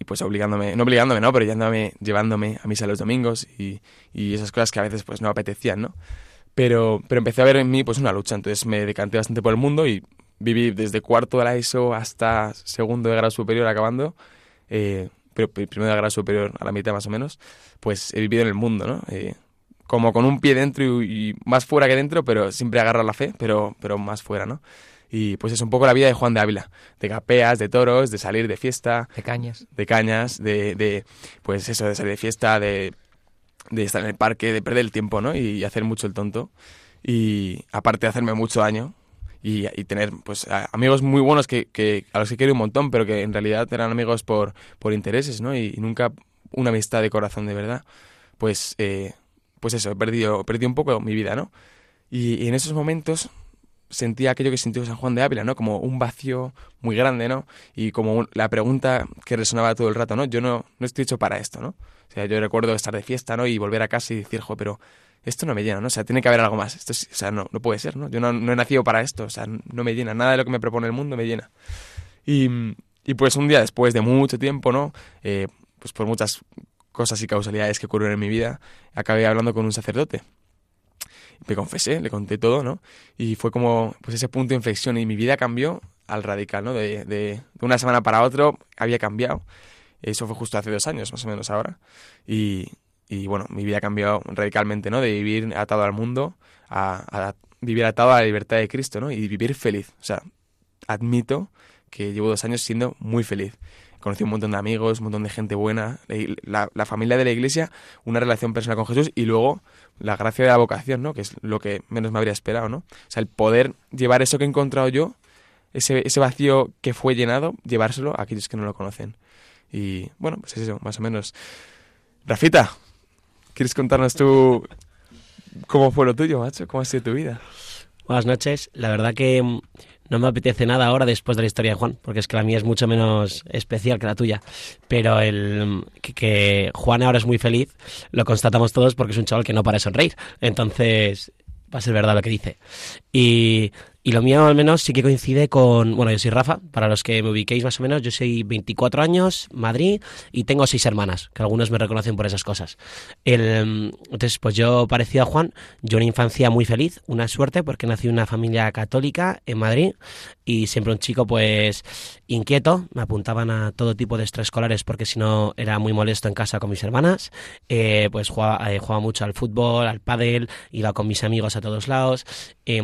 y pues obligándome, no obligándome, ¿no? Pero llevándome, llevándome a misa los domingos y, y, esas cosas que a veces pues no apetecían, ¿no? Pero, pero empecé a ver en mí pues una lucha, entonces me decanté bastante por el mundo y viví desde cuarto de la ESO hasta segundo de grado superior acabando, eh, pero primero de grado superior a la mitad más o menos, pues he vivido en el mundo, ¿no? Eh, como con un pie dentro y, y, más fuera que dentro, pero siempre agarra la fe, pero, pero más fuera, ¿no? Y pues es un poco la vida de Juan de Ávila, de capeas, de toros, de salir de fiesta. De cañas. De cañas, de, de pues eso, de salir de fiesta, de, de estar en el parque, de perder el tiempo, ¿no? Y, hacer mucho el tonto. Y aparte de hacerme mucho daño, y, y, tener pues amigos muy buenos que, que, a los que quiero un montón, pero que en realidad eran amigos por, por intereses, ¿no? Y, y nunca una amistad de corazón de verdad. Pues, eh, pues eso, he perdido, perdí un poco mi vida, ¿no? Y, y, en esos momentos sentía aquello que sintió San Juan de Ávila, ¿no? Como un vacío muy grande, ¿no? Y como la pregunta que resonaba todo el rato, ¿no? Yo no, no estoy hecho para esto, ¿no? O sea, yo recuerdo estar de fiesta, ¿no? Y volver a casa y decir, jo, pero esto no me llena, ¿no? O sea, tiene que haber algo más. Esto es, o sea, no, no puede ser, ¿no? Yo no, no, he nacido para esto, o sea, no me llena. Nada de lo que me propone el mundo me llena. Y, y pues un día después de mucho tiempo, ¿no? Eh, pues por muchas cosas y causalidades que ocurrieron en mi vida, acabé hablando con un sacerdote me confesé, le conté todo, ¿no? Y fue como pues ese punto de inflexión y mi vida cambió al radical, ¿no? De, de, de una semana para otro había cambiado. Eso fue justo hace dos años, más o menos ahora. Y, y bueno, mi vida cambió radicalmente, ¿no? De vivir atado al mundo a, a, vivir atado a la libertad de Cristo, ¿no? Y vivir feliz. O sea, admito que llevo dos años siendo muy feliz conocí un montón de amigos, un montón de gente buena, la, familia de la iglesia, una relación personal con Jesús y luego la gracia de la vocación, ¿no? Que es lo que menos me habría esperado, ¿no? O sea, el poder llevar eso que he encontrado yo, ese, ese vacío que fue llenado, llevárselo a aquellos que no lo conocen. Y bueno, pues es eso, más o menos. Rafita, ¿quieres contarnos tú cómo fue lo tuyo, macho? ¿Cómo ha sido tu vida? Buenas noches. La verdad que no me apetece nada ahora después de la historia de Juan, porque es que la mía es mucho menos especial que la tuya. Pero el que, Juan ahora es muy feliz, lo constatamos todos porque es un chaval que no para sonreír. Entonces, va a ser verdad lo que dice. Y y lo mío al menos sí que coincide con, bueno, yo soy Rafa, para los que me ubiquéis más o menos, yo soy 24 años, Madrid, y tengo seis hermanas, que algunos me reconocen por esas cosas. El, entonces, pues yo parecido a Juan, yo una infancia muy feliz, una suerte, porque nací en una familia católica en Madrid, y siempre un chico pues inquieto, me apuntaban a todo tipo de extraescolares porque si no era muy molesto en casa con mis hermanas, eh, pues jugaba, eh, jugaba, mucho al fútbol, al pádel, iba con mis amigos a todos lados. Eh,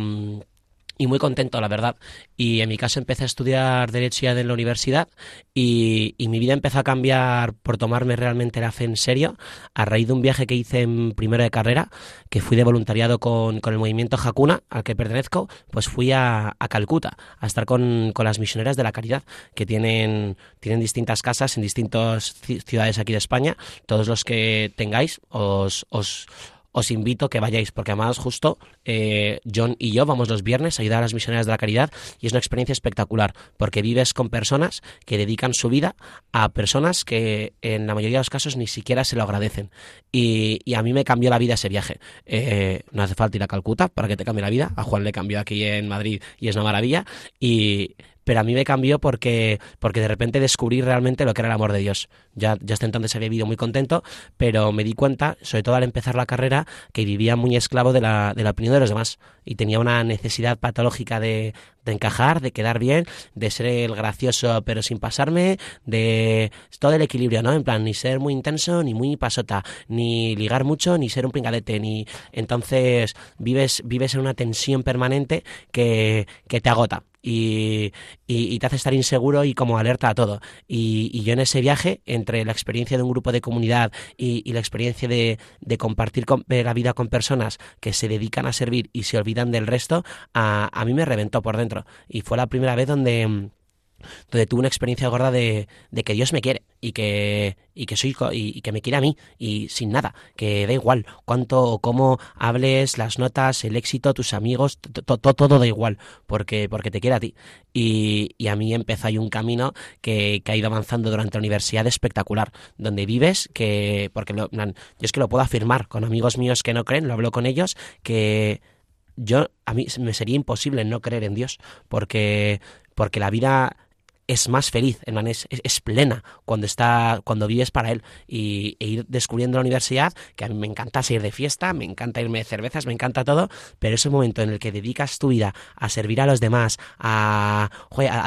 y muy contento, la verdad. Y en mi caso empecé a estudiar Derecho ya en la universidad y, y, mi vida empezó a cambiar por tomarme realmente la fe en serio a raíz de un viaje que hice en primero de carrera, que fui de voluntariado con, con el movimiento Hakuna, al que pertenezco, pues fui a, a Calcuta a estar con, con, las misioneras de la caridad, que tienen, tienen distintas casas en distintas ciudades aquí de España. Todos los que tengáis os... os os invito a que vayáis, porque además justo eh, John y yo vamos los viernes a ayudar a las misioneras de la caridad y es una experiencia espectacular, porque vives con personas que dedican su vida a personas que en la mayoría de los casos ni siquiera se lo agradecen. Y, a mí me cambió la vida ese viaje. Eh, no hace falta ir a Calcuta para que te cambie la vida, a Juan le cambió aquí en Madrid y es una maravilla. Y pero a mí me cambió porque, porque de repente descubrí realmente lo que era el amor de Dios. Ya, hasta entonces había vivido muy contento, pero me di cuenta, sobre todo al empezar la carrera, que vivía muy esclavo de la, de la opinión de los demás y tenía una necesidad patológica de, de encajar, de quedar bien, de ser el gracioso pero sin pasarme, de todo el equilibrio, ¿no? En plan, ni ser muy intenso, ni muy pasota, ni ligar mucho, ni ser un pingalete, ni... Entonces vives, vives en una tensión permanente que, que te agota y, y, te hace estar inseguro y como alerta a todo. Y, y, yo en ese viaje, entre la experiencia de un grupo de comunidad y, la experiencia de, de compartir con, la vida con personas que se dedican a servir y se olvidan del resto, a, a mí me reventó por dentro. Y fue la primera vez donde donde tuve una experiencia gorda de, de, que Dios me quiere y que, y que soy y, que me quiere a mí y sin nada, que da igual cuánto o cómo hables, las notas, el éxito, tus amigos, todo da igual, porque, porque te quiere a ti. Y, y a mí empezó ahí un camino que, que, ha ido avanzando durante la universidad espectacular, donde vives, que, porque lo, yo es que lo puedo afirmar con amigos míos que no creen, lo hablo con ellos, que yo, a mí me sería imposible no creer en Dios, porque, porque la vida es más feliz, es, es, plena cuando está, cuando vives para él y e ir descubriendo la universidad, que a mí me encanta ir de fiesta, me encanta irme de cervezas, me encanta todo, pero ese momento en el que dedicas tu vida a servir a los demás, a,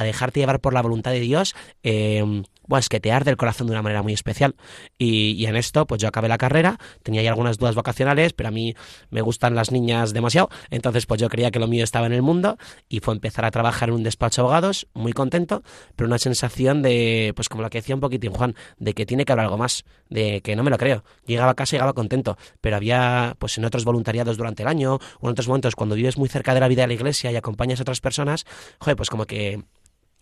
dejarte llevar por la voluntad de Dios, eh, es que te arde el corazón de una manera muy especial. Y, en esto, pues yo acabé la carrera, tenía ya algunas dudas vocacionales, pero a mí me gustan las niñas demasiado, entonces pues yo creía que lo mío estaba en el mundo y fue empezar a trabajar en un despacho de abogados, muy contento, pero una sensación de, pues como lo que decía un poquitín Juan, de que tiene que haber algo más, de que no me lo creo. Llegaba a casa llegaba contento, pero había pues en otros voluntariados durante el año o en otros momentos cuando vives muy cerca de la vida de la iglesia y acompañas a otras personas, joder, pues como que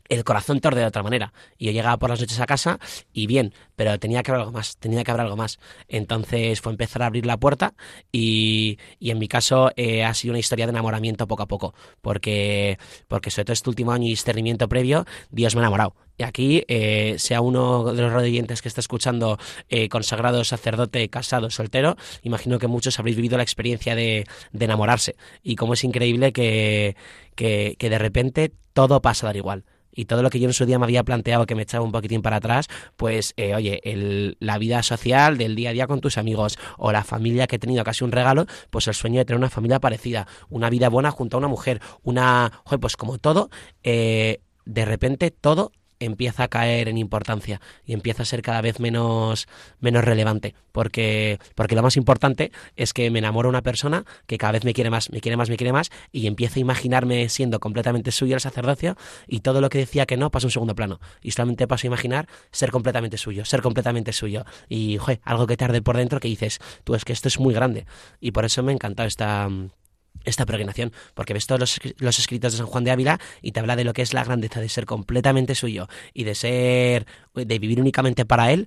el corazón te de otra manera. Y yo llegaba por las noches a casa y bien, pero tenía que haber algo más, tenía que haber algo más. Entonces fue empezar a abrir la puerta y, y en mi caso eh, ha sido una historia de enamoramiento poco a poco, porque, porque sobre todo este último año y discernimiento previo, Dios me ha enamorado. Y aquí, eh, sea uno de los radiantes que está escuchando eh, consagrado, sacerdote, casado, soltero, imagino que muchos habréis vivido la experiencia de, de enamorarse. Y cómo es increíble que, que de repente todo pasa a dar igual y todo lo que yo en su día me había planteado que me echaba un poquitín para atrás, pues eh, oye, el, la vida social del día a día con tus amigos o la familia que he tenido casi un regalo, pues el sueño de tener una familia parecida, una vida buena junto a una mujer, una, pues como todo, eh, de repente todo empieza a caer en importancia y empieza a ser cada vez menos, menos relevante. Porque, porque lo más importante es que me enamoro de una persona que cada vez me quiere más, me quiere más, me quiere más, y empiezo a imaginarme siendo completamente suyo el sacerdocio, y todo lo que decía que no pasa un segundo plano. Y solamente paso a imaginar ser completamente suyo, ser completamente suyo. Y, joder, algo que tarde por dentro que dices, tú es que esto es muy grande. Y por eso me ha encantado esta esta peregrinación, porque ves todos los, escritos de San Juan de Ávila y te habla de lo que es la grandeza de ser completamente suyo y de ser, de vivir únicamente para él.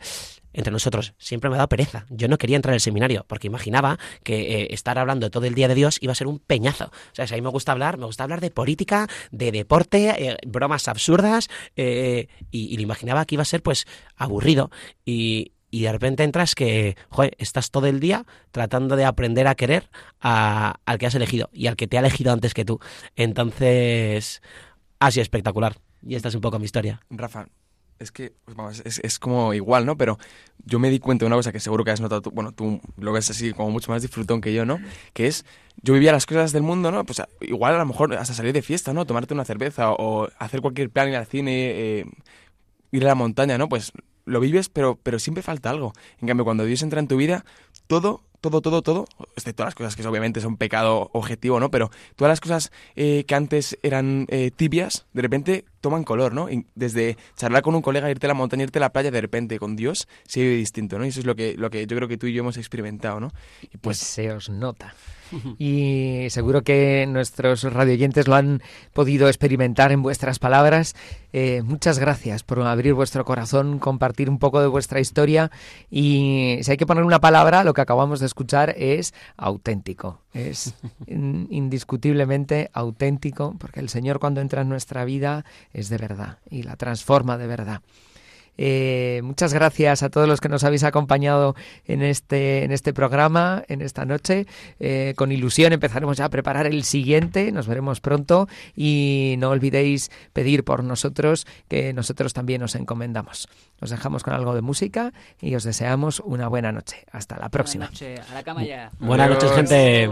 Entre nosotros, siempre me ha dado pereza. Yo no quería entrar al seminario porque imaginaba que eh, estar hablando todo el día de Dios iba a ser un peñazo. O sea, a mí me gusta hablar, me gusta hablar de política, de deporte, eh, bromas absurdas, eh, y, y lo imaginaba que iba a ser pues aburrido. Y, y de repente entras que, joder, estás todo el día tratando de aprender a querer a, al que has elegido y al que te ha elegido antes que tú. Entonces, ha sido espectacular. Y esta es un poco mi historia. Rafa, es que pues vamos, es, es, como igual, ¿no? Pero yo me di cuenta de una cosa que seguro que has notado bueno, tú lo ves así como mucho más disfrutón que yo, ¿no? Que es, yo vivía las cosas del mundo, ¿no? Pues igual a lo mejor hasta salir de fiesta, ¿no? Tomarte una cerveza o, hacer cualquier plan, ir al cine, eh, ir a la montaña, ¿no? Pues lo vives, pero, pero siempre falta algo. En cambio, cuando Dios entra en tu vida, todo, todo, todo, todo, excepto las cosas que obviamente son pecado objetivo, ¿no? Pero todas las cosas eh, que antes eran eh, tibias, de repente toman color, ¿no? Y desde charlar con un colega, irte a la montaña, irte a la playa, de repente con Dios se vive distinto, ¿no? Y eso es lo que, lo que yo creo que tú y yo hemos experimentado, ¿no? Y pues se os nota. y seguro que nuestros radioyentes lo han podido experimentar en vuestras palabras. Eh, muchas gracias por abrir vuestro corazón, compartir un poco de vuestra historia y si hay que poner una palabra, lo que acabamos de escuchar es auténtico. Es indiscutiblemente auténtico porque el Señor cuando entra en nuestra vida es de verdad y la transforma de verdad. Eh, muchas gracias a todos los que nos habéis acompañado en este, en este programa, en esta noche. Eh, con ilusión empezaremos ya a preparar el siguiente. Nos veremos pronto y no olvidéis pedir por nosotros que nosotros también nos encomendamos. Nos dejamos con algo de música y os deseamos una buena noche. Hasta la próxima. Buenas noches, gente.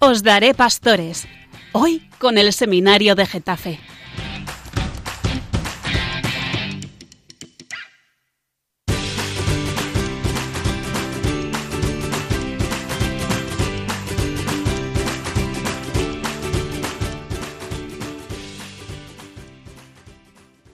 Os daré pastores. Hoy con el Seminario de Getafe.